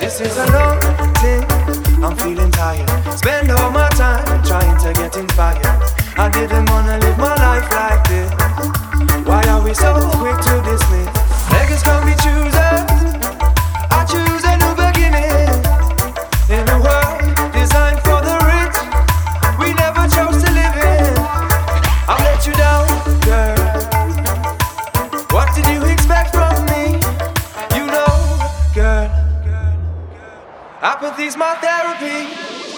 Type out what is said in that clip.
This is a long thing. I'm feeling tired. Spend all my time trying to get inspired. I didn't wanna live my life like this. Why are we so quick Apathy's my therapy.